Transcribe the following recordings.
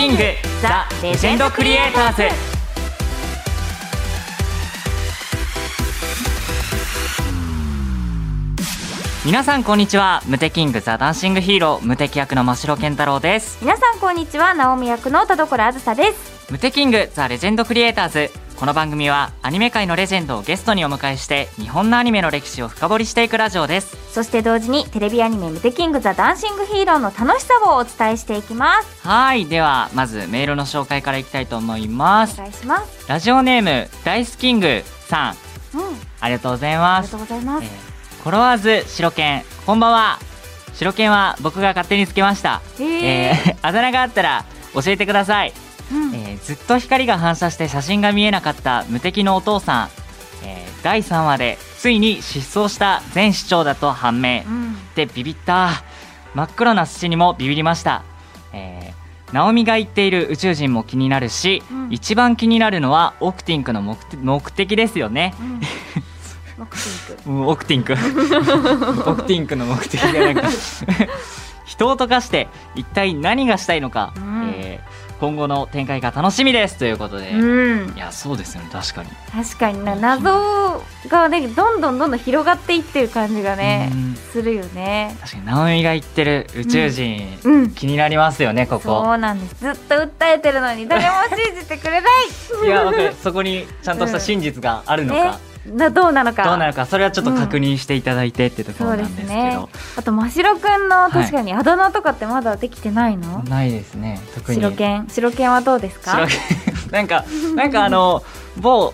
ムテキングザ・レジェンドクリエイターズ。皆さんこんにちは。ムテキングザ・ダンシングヒーロー。無敵役の真城健太郎です。皆さんこんにちは。ナオミ役の田所あずさです。ムテキングザ・レジェンドクリエイターズこの番組はアニメ界のレジェンドをゲストにお迎えして日本のアニメの歴史を深掘りしていくラジオです。そして同時にテレビアニメムテキングザ・ダンシングヒーローの楽しさをお伝えしていきます。はい。ではまずメールの紹介からいきたいと思います。お願いします。ラジオネームダイスキングさん。うん。ありがとうございます。ありがとうございます、えーコロワーズ白犬こんばんは。白犬は僕が勝手につけました。へえーあだ名があったら教えてください、うん。えーずっと光が反射して写真が見えなかった無敵のお父さん、えー第3話でついに失踪した前市長だと判明。うん。でビビった。真っ黒な土にもビビりました、えー、ナオミが言っている宇宙人も気になるし、うん。一番気になるのはオクティンクの目的ですよね。オクティンク。オクティンクの目的がなんか。人を溶かして一体何がしたいのか、うん。えー今後の展開が楽しみですということで、いうん。やそうですよね確かに。確かにな謎がねどんどんどんどん広がっていってる感じがねうん。するよね。確かにナオミが言ってる宇宙人、うん。気になりますよねこそこうなんです。ずっと訴えてるのに誰も信じてくれない。いやわかる。そこにちゃんとした真実があるのか、ねなどうなのか。どうなのか。それはちょっと確認していただいてってところなんですすけね。ど、あと真白くんの確かにあだ名とかってまだできてないの、ないですね。特に。白犬白犬はどうですか？なんかなんかあの某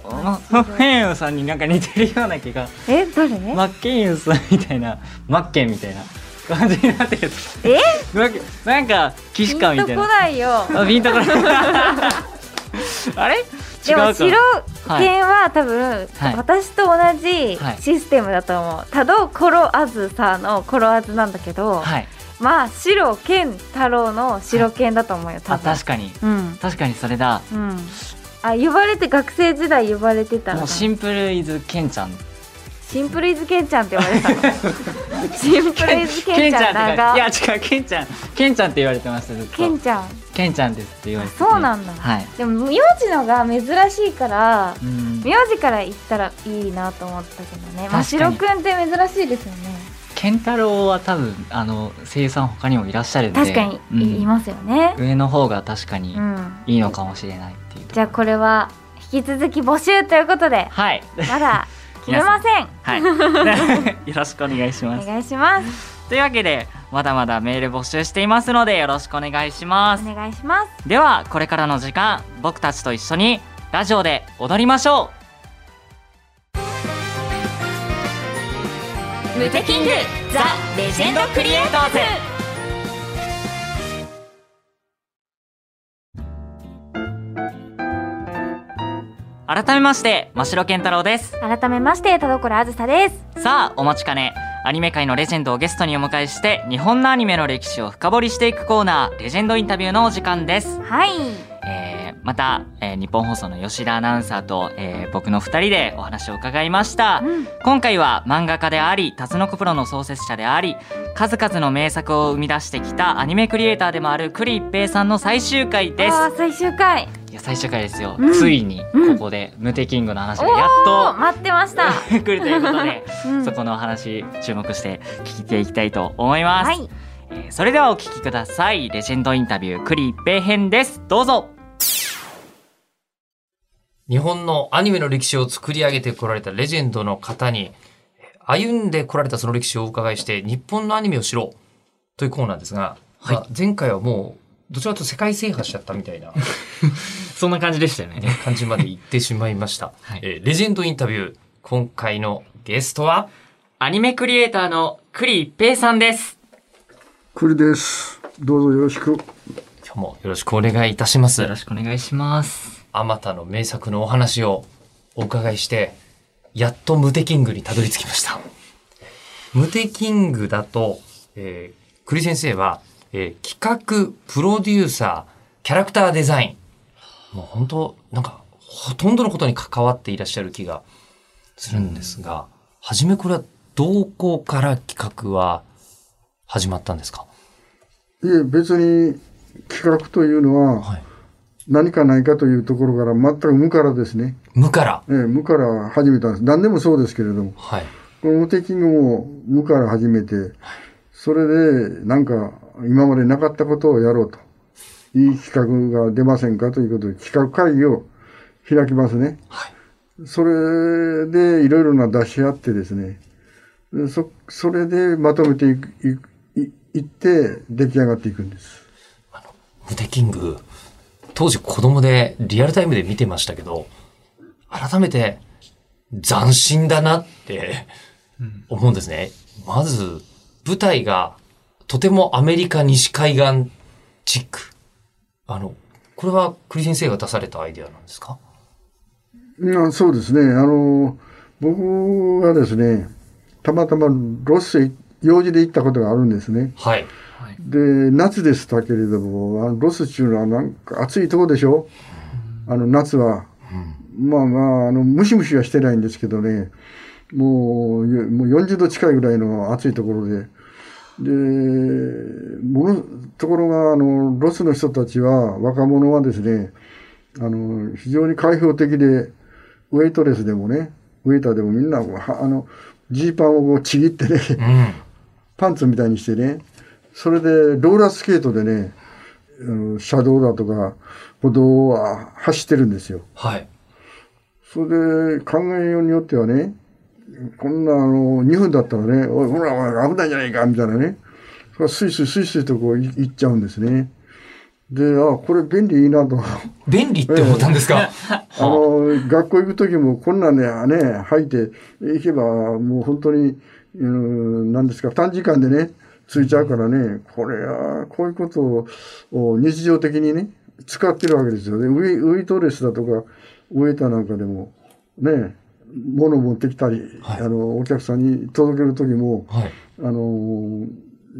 マッケンさんになんか似てるような気が。え誰、マッケンユーさんみたいな。マッケンみたいな。感じになってるえ？なんかなんか騎士官みたいピンとこなないよ。あピンとこない。あれ？でも白犬は多分、はい。私と同じはい。システムだと思う、多度コロアズさのコロアズなんだけど、はい。まあ白犬太郎の白犬だと思うよ多あ分、確かに。うん。確かにそれだ。うん。あ呼ばれて学生時代呼ばれてたもうシンプルイズケンちゃん。シンプルイズケンちゃんって呼ばれてたの。シンプルイズケンちゃんい長や違うケンちゃん。ケンちゃんって言われてましたずっと。ケンちゃんケンちゃんですって言われてて。そうなんだ。はい。でも名字のが珍しいからうん。名字から言ったらいいなと思ったけどね。真白くんって珍しいですよね。ケンタロウは多分あの声優さん他にもいらっしゃるんで。確かにうんいいますよね、上の方が確かにうんいいのかもしれないっていうと。ころじゃあこれは引き続き募集ということではい。まだ決めません。はい。よろしくお願いしおます。願いしますというわけでまだまだメール募集していますのでよろしくお願いします。お願いします。ではこれからの時間僕たちと一緒にラジオで踊りましょう。ムテキングザ・レジェンドクリエイターズ。改めまして真城健太郎です。改めまして田所あずさです。さあお待ちかねアニメ界のレジェンドをゲストにお迎えして日本のアニメの歴史を深掘りしていくコーナーレジェンドインタビューのお時間です。はい。えーまた、えー日本放送の吉田アナウンサーと、えー僕の二人でお話を伺いました、うん。今回は漫画家でありタツノコプロの創設者であり数々の名作を生み出してきたアニメクリエイターでもある栗一平さんの最終回です。あー最終回いや最終回ですよ、うん。ついにうん。ここで、ムテキングの話おがやっーと待ってました、来るということで、うん。そこのお話注目して聞いていきたいと思います、はい。えーそれではお聞きください。レジェンドインタビュー栗一平編です。どうぞ。日本のアニメの歴史を作り上げてこられたレジェンドの方に、歩んでこられたその歴史をお伺いして、日本のアニメを知ろうというコーナーですが、はい。まあ前回はもう、どちらかというと世界制覇しちゃったみたいな そんな感じでしたよね感じまで行ってしまいました。はいえーレジェンドインタビュー、今回のゲストは、アニメクリエイターの栗一平さんです栗です。どうぞよろしく。今日もよろしくお願いいたしますよ。ろしくお願いしますあまたの名作のお話をお伺いして、やっとムテキングにたどり着きました。ムテキングだと、えー、栗先生は、えー企画、プロデューサー、キャラクターデザイン。もう本当、なんか、ほとんどのことに関わっていらっしゃる気がするんですが、はじめこれはどこから企画は始まったんですか？いえ、別に企画というのは、はい。何かないかというところから、全く無からですね。無から。ええ無から始めたんです。何でもそうですけれども。はい。このムテキングも無から始めて、それでなんか今までなかったことをやろうと。いい企画が出ませんかということで企画会議を開きますね。はい。それでいろいろな出し合ってですね、でそそれでまとめていくいくいいって出来上がっていくんです。ムテキング、当時子供でリアルタイムで見てましたけど、改めて斬新だなって思うんですね。まず、舞台がとてもアメリカ西海岸チック。あの、これは栗先生が出されたアイデアなんですか？うんそうですね。あの、僕がですね、たまたまロスへ用事で行ったことがあるんですね。はい。で、夏でしたけれども、あのロスっていうのはなんか暑いとこでしょ？あの夏は。まあまあ、あの、ムシムシはしてないんですけどね、もう、よもう40度近いぐらいの暑いところで。で、もの、ところが、あの、ロスの人たちは、若者はですね、あの、非常に開放的で、ウェイトレスでもね、ウェイターでもみんな、はあの、ジーパンをこうちぎってね、うん。パンツみたいにしてね、それでローラースケートでね、車道だとか歩道をあ走ってるんですよ。はい。それで考えようによってはね、こんなあの2分だったらね、おい、ほら、危ないじゃないか、みたいなね。それはスイスイスイスイとこうい行っちゃうんですね。で、あ、これ便利いいなと。便利って思ったんですか、あの、学校行く時もこんなんね、ね、履いて行けば、もう本当に、うん、なんですか、短時間でね、ついちゃうからね、これは、こういうことを日常的にね、使ってるわけですよね。ウィウィートレスだとか、ウェイターなんかでも、ね、物持ってきたり、はいあの、お客さんに届ける時も、はい。あの、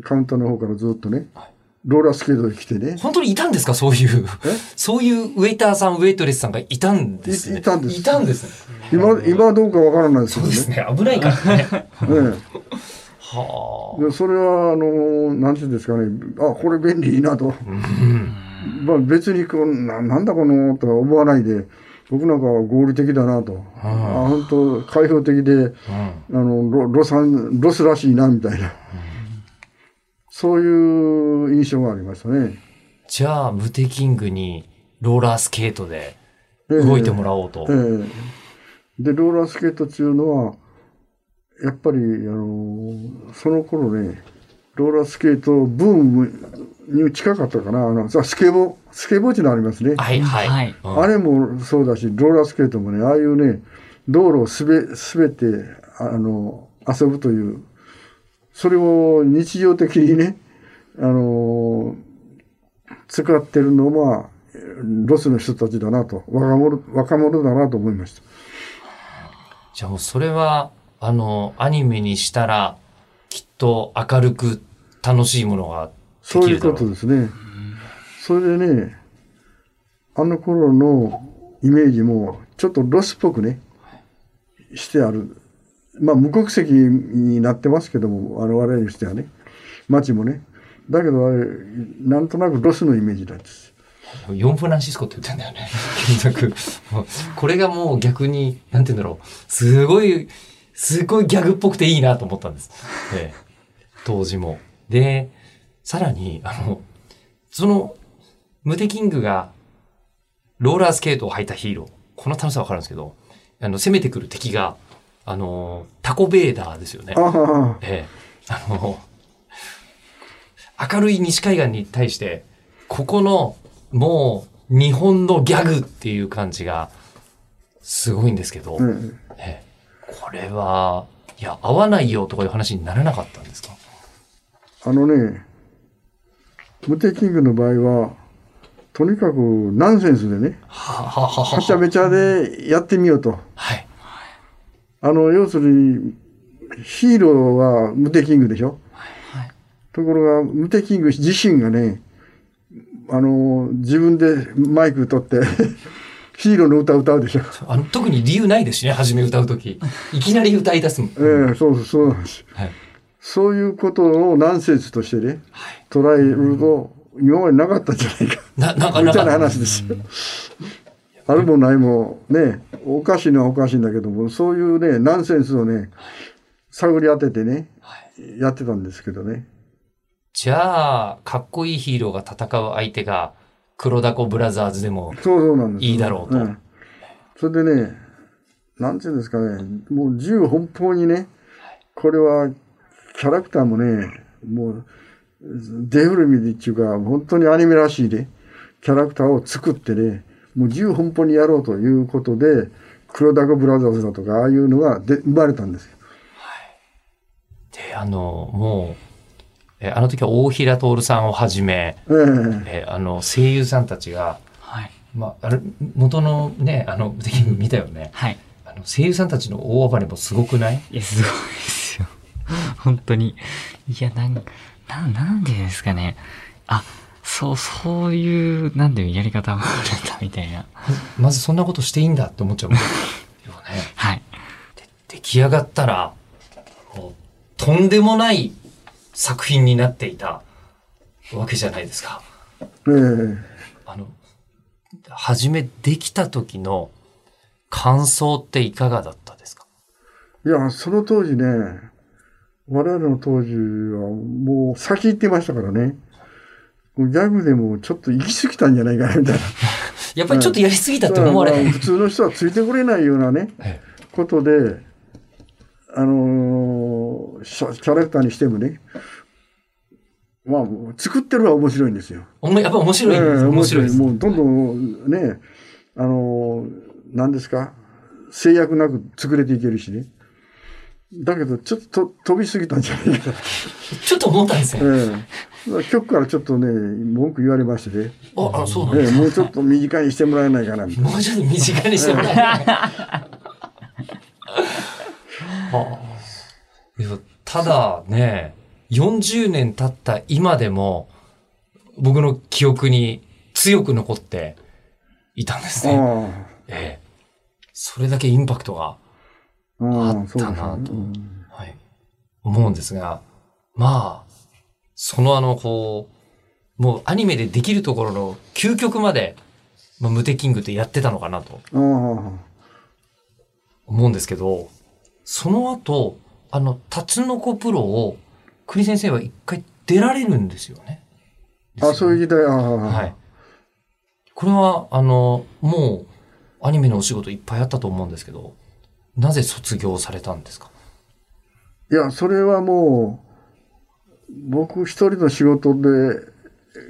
カウンターの方からずっとねはい、ローラースケートで来てね、本当にいたんですか？そういうえ？そういうウェイターさん、ウェイトレスさんがいたんですね。いいたんですいたんですね。今、今はどうかわからないですけどね。そうですね。危ないからね。ねはでそれはあのなんていうんですかねあこれ便利いいなと、あ。うん。まあ、別にこうななんだこのとは思わないで僕なんかは合理的だなと、あ本当開放的でうん。あのロロサンロスらしいなみたいな、そういう印象がありましたね。じゃあ、ムテキングにローラースケートで動いてもらおうと。ええでローラースケートっていうのはやっぱりあのその頃ねローラースケートブームに近かったかなあのさスケボースケボーっていうのありますね、はいはい。あれもそうだしローラースケートもねああいうね道路をすべ滑ってあの遊ぶというそれを日常的にねあの使ってるのはロスの人たちだなと若者若者だなと思いました。じゃあもうそれは、あの、アニメにしたら、きっと明るく楽しいものがでそういうこ。とですね。それでね、あの頃のイメージもちょっとロスっぽくね、してある。まあ無国籍になってますけども、あの我々にしてはね、街もね。だけどあれ、なんとなくロスのイメージなんです。ヨンフランシスコって言ってんだよね。これがもう逆に、なんて言うんだろう。すごい、すごいギャグっぽくていいなと思ったんです。ええ当時も。で、さらに、あの、その、ムテキングが、ローラースケートを履いたヒーロー。この楽しさわかるんですけど、あの、攻めてくる敵が、あの、タコベーダーですよね。ええ、あの、明るい西海岸に対して、ここの、もう、日本のギャグっていう感じが、すごいんですけど、うん。ええ。これは、いや、合わないよとかいう話にならなかったんですか？あのね、ムテキングの場合は、とにかくナンセンスでね、はははははちゃめちゃでやってみようと。はい。あの、要するに、ヒーローはムテキングでしょ、ところが、ムテキング自身がね、あの、自分でマイク取って、ヒーローの歌歌うでしょ？あの特に理由ないですしね、初め歌うとき。いきなり歌い出すもん。ええそうそう、そうなんです。はい。そういうことをナンセンスとしてね、はい。捉えると、今までなかったんじゃないか。な、なんか、みたいな話ですよ。あるもないもね、おかしいのはおかしいんだけども、そういうね、ナンセンスをね、探り当ててね、やってたんですけどね。じゃあ、かっこいいヒーローが戦う相手が、黒ダコブラザーズでも、そうそうなんです。いいだろうとんそれでね、なんていうんですかね、もう銃奔放にね、これはキャラクターもね、もう、デフルミでっていうか、本当にアニメらしいね、キャラクターを作ってね、もう銃奔放にやろうということで、黒ダコブラザーズだとか、ああいうのがで生まれたんですよ。で、あの、もう、えあの時は大平徹さんをはじめ、えええあの、声優さんたちが、はい。まあ、あれ、元のね、あの、ムテキング見たよね。はい。あの、声優さんたちの大暴れもすごくない？いや、すごいですよ。本当に。いや、なん、な、なんでですかね。あ、そう、そういう、なんでやり方もあるんだ、みたいな。まずそんなことしていいんだって思っちゃうもんよね。はい。で出来上がったら、もう、とんでもない作品になっていたわけじゃないですか。ええあの、初めできた時の感想っていかがだったですか？いや、その当時ね、我々の当時はもう先行ってましたからね。ギャグでもちょっと行き過ぎたんじゃないかなみたいな。やっぱりちょっとやりすぎたって思われ普通の人はついてこれないようなね、えことで、あのーキャラクターにしてもね、まあ、作ってるは面白いんですよ。やっぱ面白いです。ええ面白い。もうどんどんね、あのー何ですか、制約なく作れていけるしね。だけど、ちょっと飛びすぎたんじゃないかな。ちょっと思ったんですよ。ええ局からちょっとね、文句言われましてね、あ、あそうなんですええもうちょっと短いにしてもらえないかなみたいな。もうちょっと身近にしてもらえない。は あいやただね、40年経った今でも、僕の記憶に強く残っていたんですね。あええ。それだけインパクトが、あ、ったなと。うんはい、思うんですが、まあ、そのあの、こう、もうアニメでできるところの究極まで、まあ、ムテキングってやってたのかなと。思うんですけど、その後、あの、タツノコプロを、栗先生は一回出られるんですよね。あそういう時代、はい。これは、あの、もう、アニメのお仕事いっぱいあったと思うんですけど、なぜ卒業されたんですか？いや、それはもう、僕一人の仕事で、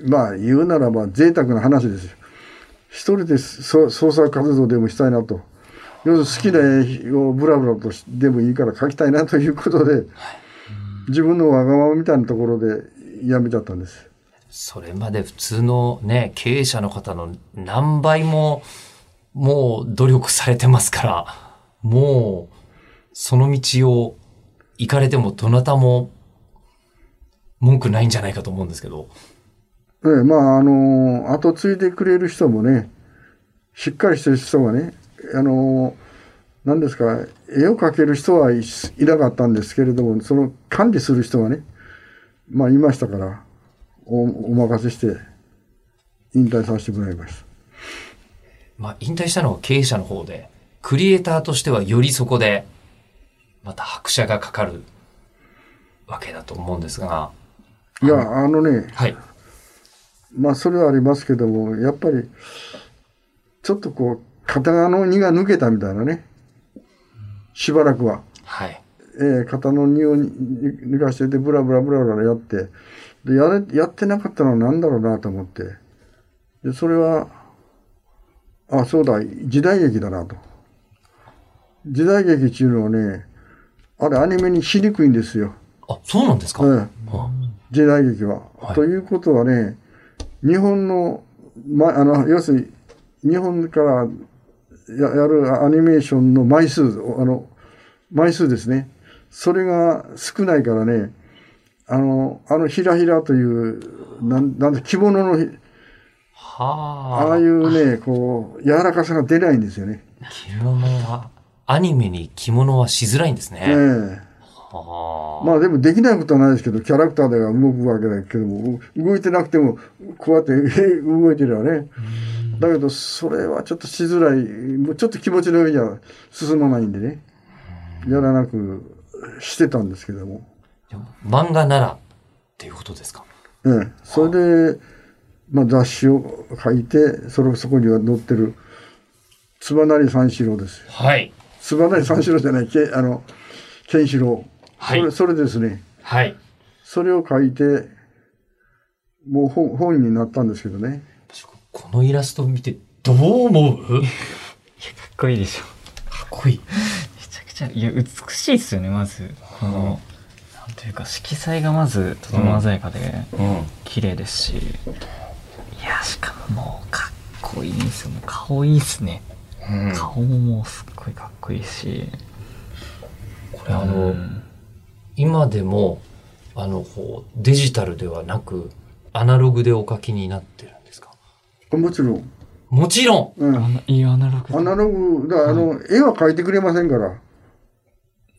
まあ言うならば贅沢な話ですよ。一人でそ創作活動でもしたいなと。要するに好きな絵をブラブラとしでもいいから描きたいなということで、自分のわがままみたいなところでやめちゃったんです。それまで普通のね、経営者の方の何倍も、もう努力されてますから、もう、その道を行かれてもどなたも文句ないんじゃないかと思うんですけど。ええ、まあ、あの、後継いでくれる人もね、しっかりしてる人がね、あの、何ですか、絵を描ける人はいいなかったんですけれども、その管理する人がね、まあ、いましたから、おお任せして、引退させてもらいました。まあ、引退したのは経営者の方で、クリエイターとしてはよりそこで、また拍車がかかるわけだと思うんですが、いや、あのね、はい。まあ、それはありますけども、やっぱり、ちょっとこう、肩の荷が抜けたみたいなね、しばらくは。はい。えー肩の荷を抜かしてて、ブラブラブラブラやって、で、やれ、やってなかったのは何だろうなと思って、で、それは、あ、そうだ、時代劇だなと。時代劇っていうのはね、あれアニメにしにくいんですよ。あ、そうなんですか、ええあ時代劇は。はいということはね、日本の、ま、あの、要するに、日本からややるアニメーションの枚数、あの、枚数ですね。それが少ないからね、あの、あのひらひらという、なん、なんで着物の、はあ。ああいうね、こう、柔らかさが出ないんですよね。着物は、アニメに着物はしづらいんですね。ええはあ。まあでもできないことはないですけど、キャラクターでは動くわけだけども、動いてなくても、こうやって 動いてるよね。だけど、それはちょっとしづらい、もうちょっと気持ちの上には進まないんでね、やらなくしてたんですけども。漫画ならっていうことですか？ええ、それで、まあ、雑誌を書いて、それそこには載ってる、つばなり三四郎ですよ。はい。つばなり三四郎じゃない、けあの、ケンシロウ。はいそれ、それですね。はい。それを書いて、もう本本になったんですけどね。このイラストを見てどう思う？かっかっこいいでしょ。こいい。めちゃくちゃ、いや、美しいっすよね、まず。この、なんというか、色彩がまず、とても鮮やかで、うん。綺麗ですし、いや、しかももう、かっこいいんですよ。もう顔いいっすね。うん顔ももう、すっごいかっこいいし。これあの、うん今でも、あの、こう、デジタルではなく、アナログでお書きになってるんですか？もちろん。もちろんうん。いいアナログでアナログ、だからあの、絵は描いてくれませんから。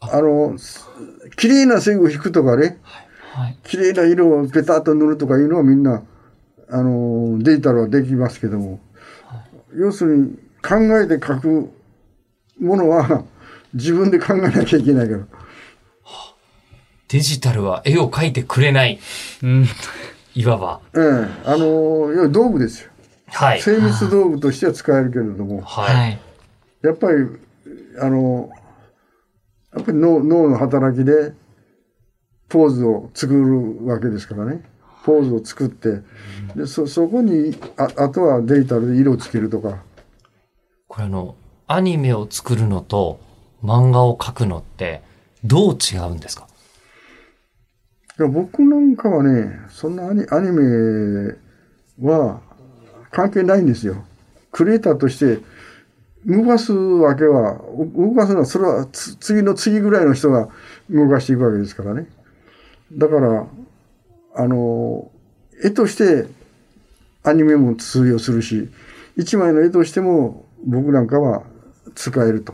あの、す綺麗な線を引くとかね、はい。綺麗な色をペタッと塗るとかいうのはみんな、あの、デジタルはできますけども、要するに考えて描くものは 自分で考えなきゃいけないから。デジタルは絵を描いてくれない。うん。いわば。ええ、あの、要は道具ですよ。はい。精密道具としては使えるけれども、はい。はい。やっぱり、あの、やっぱり脳脳の働きで、ポーズを作るわけですからね。ポーズを作って、でそそこにあ、あとはデジタルで色をつけるとか。これあの、アニメを作るのと漫画を描くのってどう違うんですか？いや僕なんかはね、そんなアニアニメは関係ないんですよ。クリエイターとして動かすわけは、動かすのは、それは次の次ぐらいの人が動かしていくわけですからね。だから、あの、絵としてアニメも通用するし、一枚の絵としても僕なんかは使えると。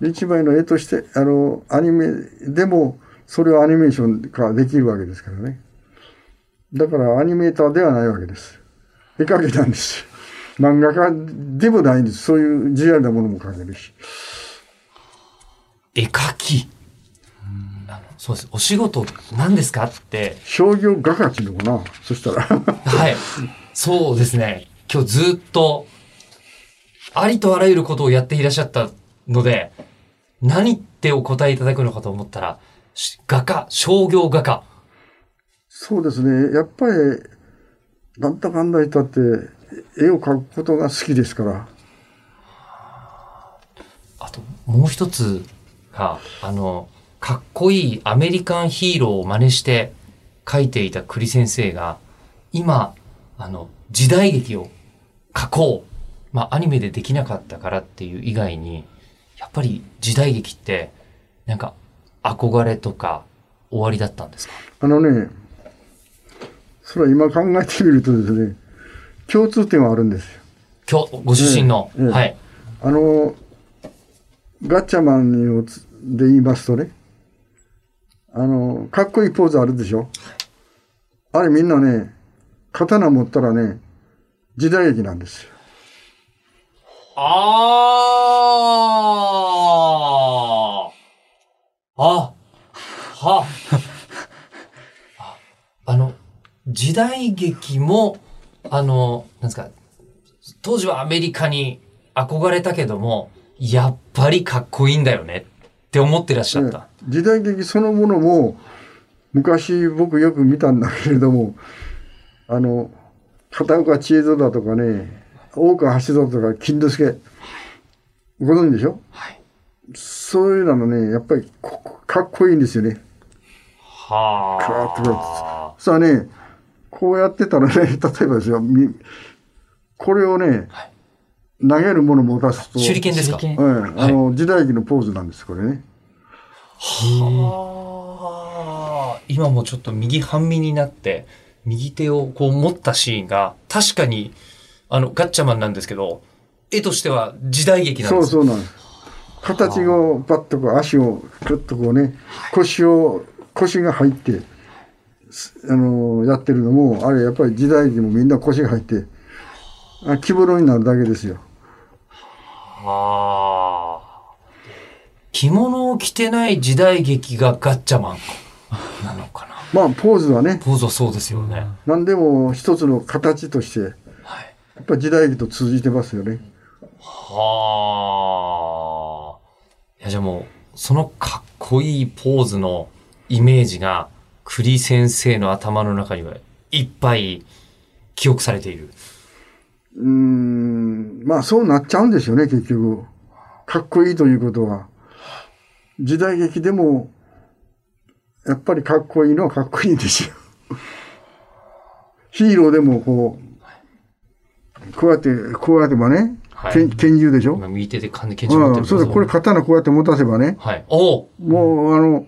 で一枚の絵として、あの、アニメでも、それをアニメーション化できるわけですからね。だからアニメーターではないわけです。絵描きなんです。漫画家でもないんです。そういう自由なものも描けるし。絵描き？そうです。お仕事何ですか？って。商業画家っていうのかな？そしたら。はい。そうですね。今日ずっと、ありとあらゆることをやっていらっしゃったので、何ってお答えいただくのかと思ったら、し画家、商業画家。そうですね。やっぱり、なんだかんだ言ったって、絵を描くことが好きですから。あと、もう一つが、あの、かっこいいアメリカンヒーローを真似して描いていた栗先生が、今、あの、時代劇を描こう。まあ、アニメでできなかったからっていう以外に、やっぱり時代劇って、なんか、憧れとか、終わりだったんですか？あのね、それは今考えてみるとですね、共通点はあるんですよ。今日、ご出身の、ええええはい。あの、ガッチャマンをつで言いますとね、あの、かっこいいポーズあるでしょ？あれみんなね、刀持ったらね、時代劇なんですよ。あああは。ああの、時代劇も、あの、なんですか、当時はアメリカに憧れたけども、やっぱりかっこいいんだよねって思ってらっしゃった。時代劇そのものも、昔僕よく見たんだけれども、あの、片岡千恵蔵だとかね、大川橋蔵とか金之助、ご存知でしょ？はい。そういうのね、やっぱりこかっこいいんですよね。はカーッとあ。さあね、こうやってたらね、例えばですよ、みこれをね、はい投げるもの持たすと、手裏剣ですか？手裏うん、あの、時代劇のポーズなんです、これね。はあ。今もちょっと右半身になって、右手をこう持ったシーンが、確かに、あの、ガッチャマンなんですけど、絵としては時代劇なんそうですそうなんです。形をパッとこう足をクッとこうね腰を腰が入ってすあのやってるのもあれやっぱり時代劇もみんな腰が入ってあ着物になるだけですよ。はあ。着物を着てない時代劇がガッチャマンなのかな。まあポーズはねポーズはそうですよね。何でも一つの形として。っぱり時代劇と通じてますよね。はあ。いや、じゃあもう、そのかっこいいポーズのイメージが、栗先生の頭の中にはいっぱい記憶されている。うーんまあそうなっちゃうんですよね結局。かっこいいということは時代劇でもやっぱりかっこいいのはかっこいいんですよ。ヒーローでもこうこうやってこうやってばね、はい。拳拳銃でしょ、今右手で拳銃持ってるうん、それでこれ刀こうやって持たせばねはい。おうもうあの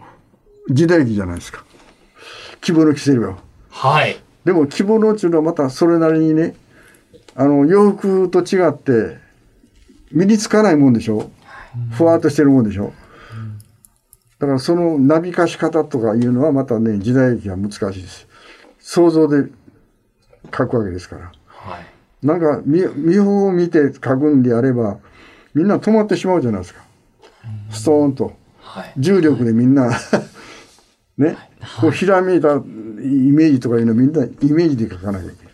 時代劇じゃないですか。着物着せれば。はい。でも着物っていうのはまたそれなりにねあの洋服と違って身につかないもんでしょ？ふわっとしてるもんでしょ？だからそのなびかし方とかいうのはまたね時代劇は難しいです。想像で書くわけですから。はい。なんか見見本を見て書くんであればみんな止まってしまうじゃないですかストーンとはい。重力でみんなねこうひらめいたイメージとかいうのみんなイメージで書かなきゃいけない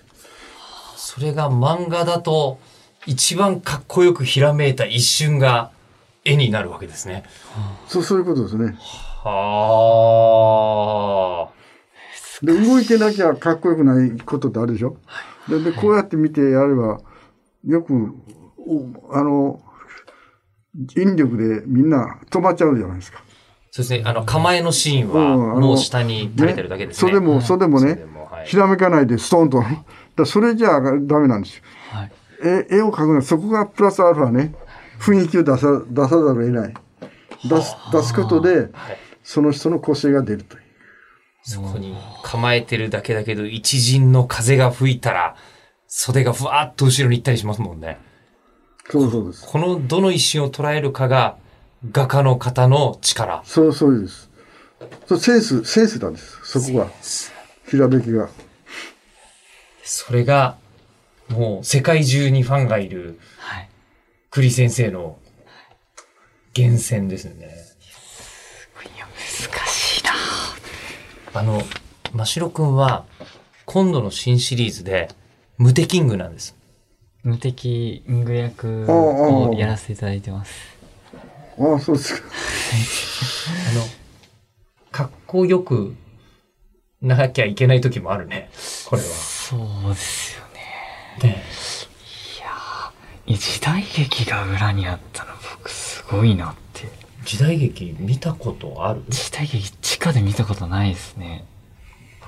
それが漫画だと、一番かっこよくひらめいた一瞬が絵になるわけですね。そうそういうことですね。はあ。で、動いてなきゃかっこよくないことってあるでしょ？でで、こうやって見てやれば、よく、おあの、引力でみんな止まっちゃうじゃないですか。そうですね。あの、構えのシーンはもう下に垂れてるだけですね。それも、それでもねそれで、もはいひらめかないでストーンと。だそれじゃダメなんですよ。はい。絵絵を描くのはそこがプラスアルファね、雰囲気を出さ出さざるを得ない。出す出すことで、はいその人の個性が出るという。そこに構えてるだけだけど、一陣の風が吹いたら、袖がふわっと後ろに行ったりしますもんね。そうそうです。このどの一瞬を捉えるかが、画家の方の力。そうそうです。そうセンス、センスなんです。そこが。ひらめきが。それが、もう世界中にファンがいるはい。栗先生の源泉ですよね。いや、難しいなあの、真城くんは、今度の新シリーズで、無敵キングなんです。無敵ング役をやらせていただいてます。ああ、そうですか。あの、かっこよくなきゃいけない時もあるね。これは。そうですよね。ねいや時代劇が裏にあったの僕すごいなって。時代劇見たことある？時代劇地下で見たことないですね。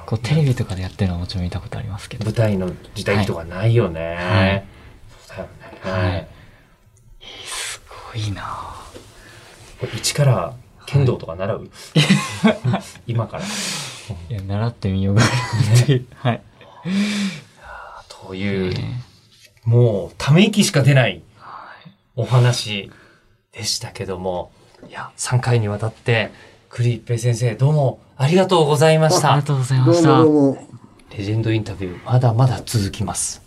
こうテレビとかでやってるのはもちろん見たことありますけど。舞台の時代劇とかないよね。はいそうだよね。はいすごいなこれ一から剣道とか習う、今から。いや、習ってみようかなっていう。はい。という、もうため息しか出ないお話でしたけども、いや、3回にわたって、栗一平先生、どうもありがとうございましたありが。とうございまどうした。もどうも。レジェンドインタビュー、まだまだ続きます。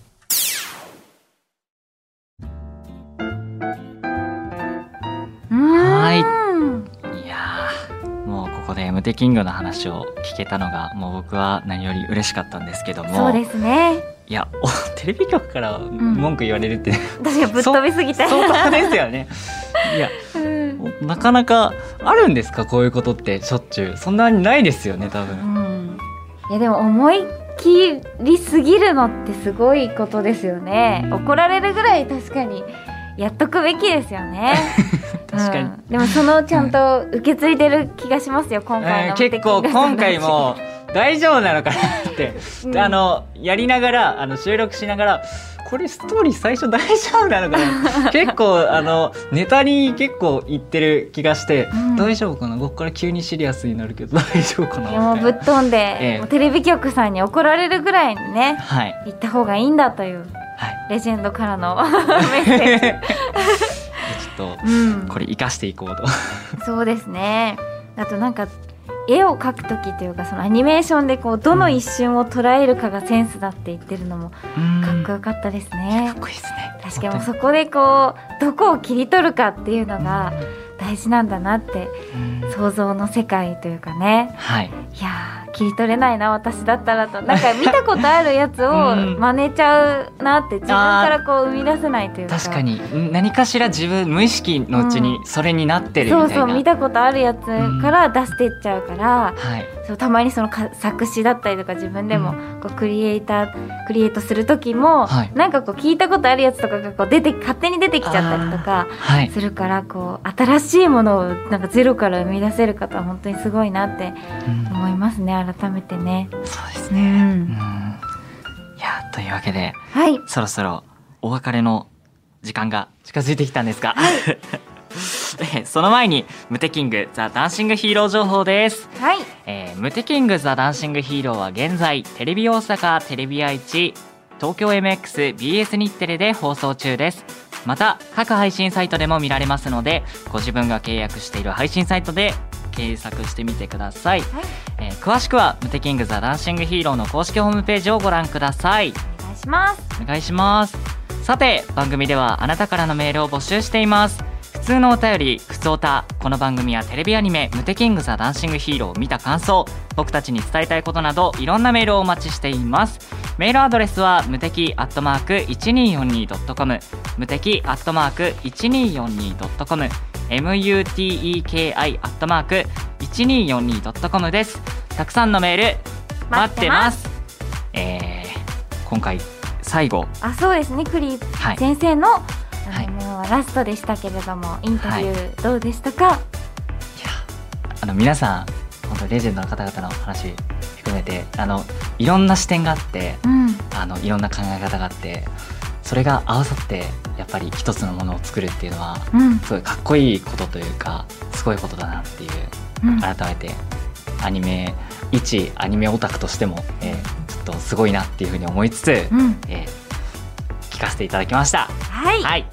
はいいやー、もうここでムテキングの話を聞けたのが、もう僕は何より嬉しかったんですけども。そうですねいや、お テレビ局から文句言われるって、私がぶっ飛びすぎて 相当ですよね。いや、う んなかなかあるんですか？こういうことってしょっちゅう。そんなにないですよね、多う分。ん。いやでも思いっきりすぎるのってすごいことですよね。怒られるぐらい確かにやっとくべきですよね。確かに。うん。でもそのちゃんと受け継いでる気がしますよ今回のうん結構今回も大丈夫なのかなって、うん。あのやりながらあの収録しながらこれストーリー最初大丈夫なのかな結構あのネタに結構いってる気がして、うん。大丈夫かな？ここから急にシリアスになるけど大丈夫かな？もうぶっ飛んで、えテレビ局さんに怒られるぐらいにねはい。言った方がいいんだというはい。レジェンドからの メッセージ。ちょっとうん。これ生かしていこうと。そうですね。あとなんか絵を描く時というかそのアニメーションでこうどの一瞬を捉えるかがセンスだって言ってるのもかっこよかったですね。かっこいいですね。確かにそこでこうどこを切り取るかっていうのが大事なんだなってうん。想像の世界というかね。はい。いやー切り取れないな私だったらと。なんか見たことあるやつを うん。真似ちゃうなって自分からこう生み出せないというか。確かに。ん何かしら自分無意識のうちにそれになってるみたいな、そうそう見たことあるやつから出していっちゃうから、はい。そうたまにそのか作詞だったりとか自分でもこうクリエイタークリエイトする時も、はい。なんかこう聞いたことあるやつとかがこう出て勝手に出てきちゃったりとかはい。するからこう新しいものをなんかゼロから生み出せる方は本当にすごいなってうん。思いますね改めてね。そうですうね。うん。ん、いや、というわけで、はい。そろそろお別れの時間が近づいてきたんですが、えその前にムテキングザ・ダンシングヒーロー情報です。はい。えームテキングザ・ダンシングヒーローは現在テレビ大阪テレビ愛知東京 MXBS 日テレで放送中です。また各配信サイトでも見られますのでご自分が契約している配信サイトで検索してみてください、はい。えー詳しくはムテキングザ・ダンシングヒーローの公式ホームページをご覧ください。お願いします。お願いします。さて番組ではあなたからのメールを募集しています。普通のお便りふつおたこの番組やテレビアニメ「ムテキングザ・ダンシングヒーロー」を見た感想。僕たちに伝えたいことなどいろんなメールをお待ちしています。メールアドレスは無敵アットマーク 1242.com 無敵アットマーク 1242.com muteki アットマーク 1242.com です。たくさんのメール待ってます。えー、今回最後。あそうですね。クリはい。先生の、あはい。のもうラストでしたけれどもインタビューどうでしたか、あの皆さん本当レジェンドの方々の話含めてあのいろんな視点があってうん。あのいろんな考え方があってそれが合わさってやっぱり一つのものを作るっていうのはうん。すごいかっこいいことというかすごいことだなっていううん。改めてアニメ一アニメオタクとしても、えーちょっとすごいなっていうふうに思いつつ、うん。えー聞かせていただきました。はい、はい、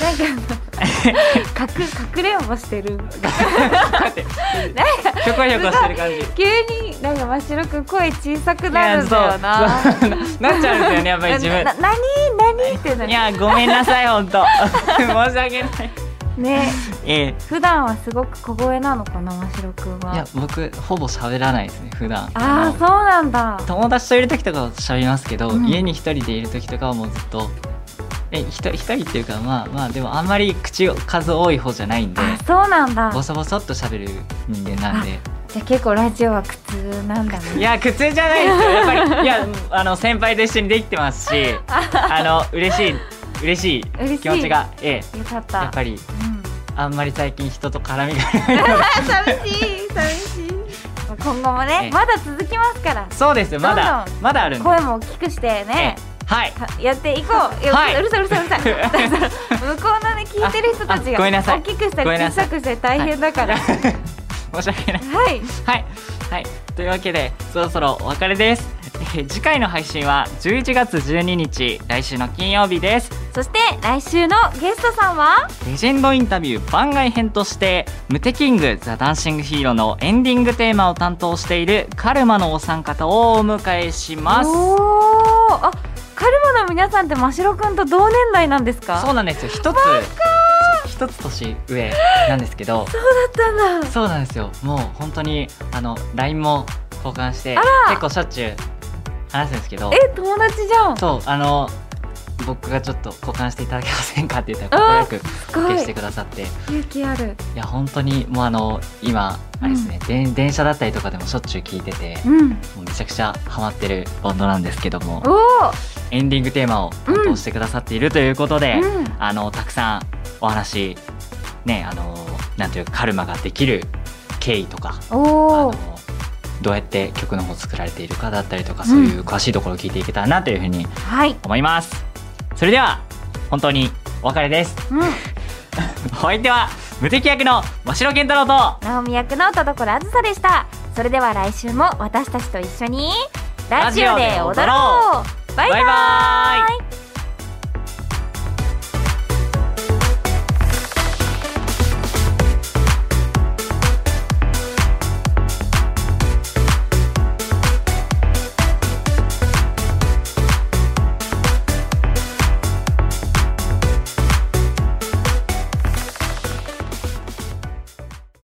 なんか かく隠れんぼしてる。ひょこひょこしてる感じ。急になんか真白くん声小さくなるんだよな。なっちゃうんですよねやっぱり自分。なな何？何？ってないやごめんなさい本当 申し訳ない。ね。ええ。普段はすごく小声なのかな真白くんは。いや僕ほぼ喋らないですね普段。ああそうなんだ。友達といる時とかは喋りますけど、うん。家に一人でいる時とかはもうずっとえ一人一人っていうかまあまあでもあんまり口数多い方じゃないんであそうなんだ。ボソボソっと喋る人間なんでじゃあ結構ラジオは苦痛なんだね。いや苦痛じゃないですよ。やっぱりいやあの先輩と一緒にできてますし あの嬉しい嬉しいい。気持ちがえよかっえやたっぱりうん。あんまり最近人と絡みがない。寂しい寂しい。今後もねええ。まだ続きますから。そうですよまだ。まだある声も大きくしてね。ええ。はい。はやっていこう。うるさいうるさいうるさい 向こうのね聞いてる人たちが大きくしたり小さくしたり大変だから申し訳ない。はい。はい、はい、というわけでそろそろお別れです、えー次回の配信は11月12日来週の金曜日です。そして来週のゲストさんは？レジェンドインタビュー番外編として「ムテキングザ・ダンシング・ヒーロー」のエンディングテーマを担当しているカルマのお三方をお迎えします。おー。あカルマの皆さんって真白くんと同年代なんですか？そうなんですよ。一つ一つ年上なんですけどそうだったんだ。そうなんですよ。もう本当にあの LINE も交換して結構しょっちゅう話すんですけどえ友達じゃん。すそうあの僕がちょっと交換していただけませんかって言ったら快くご OK いしてくださって。い。勇気ある。や本当にもうあの今あれですね、で電車だったりとかでもしょっちゅう聞いててうん。もうめちゃくちゃハマってるバンドなんですけどもエンディングテーマを担当してくださっているということで、うん。あのたくさんお話ねあのなんていうかカルマができる経緯とかあおのおどうやって曲の方作られているかだったりとかそういう詳しいところを聞いていけたらなというふうにはい。思います。それでは本当にお別れです。うん。お相手は無敵役の真城健太郎と直美役の田所あずさでした。それでは来週も私たちと一緒にラジオで踊ろう。バイバイ